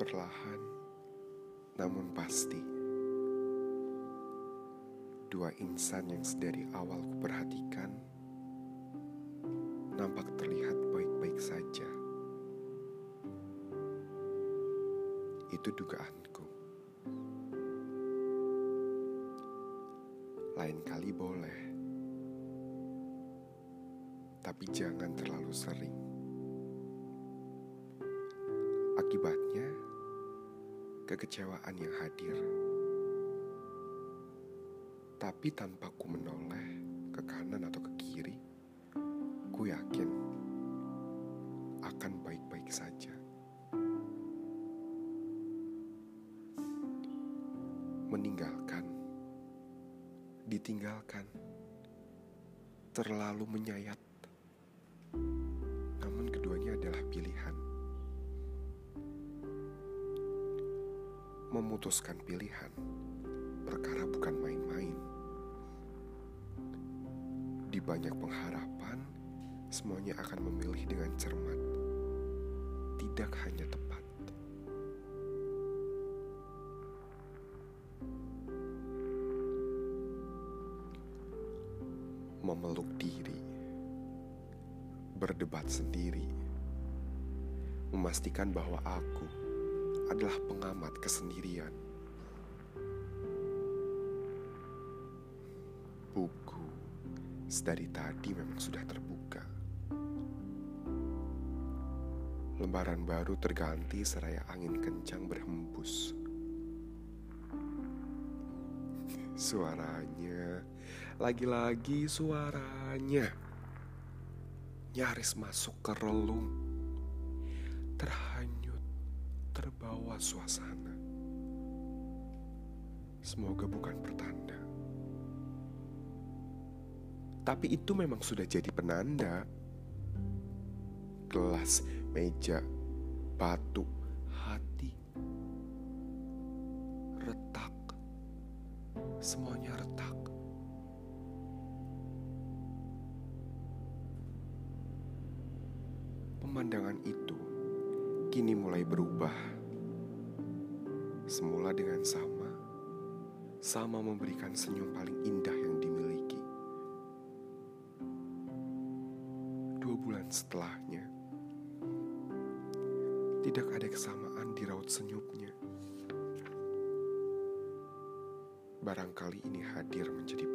Perlahan, namun pasti, dua insan yang sedari awal kuperhatikan nampak terlihat baik-baik saja. Itu dugaanku. Lain kali boleh, tapi jangan terlalu sering. Akibatnya, kekecewaan yang hadir. Tapi tanpa ku menoleh ke kanan atau ke kiri, ku yakin akan baik-baik saja. Meninggalkan, ditinggalkan, terlalu menyayat. Memutuskan pilihan perkara bukan main-main. Di banyak pengharapan, semuanya akan memilih dengan cermat, tidak hanya tepat. Memeluk diri, berdebat sendiri, memastikan bahwa aku adalah pengamat kesendirian. Buku sedari tadi memang sudah terbuka. Lembaran baru terganti seraya angin kencang berhembus. Suaranya, lagi-lagi suaranya nyaris masuk ke relung. Terhanyut, terbawa suasana. Semoga bukan pertanda. Tapi itu memang sudah jadi penanda. Gelas, meja, batu, hati, retak, semuanya retak. Pemandangan itu kini mulai berubah. Semula dengan sama, sama memberikan senyum paling indah yang dimiliki. Dua bulan setelahnya, tidak ada kesamaan di raut senyumnya. Barangkali ini hadir menjadi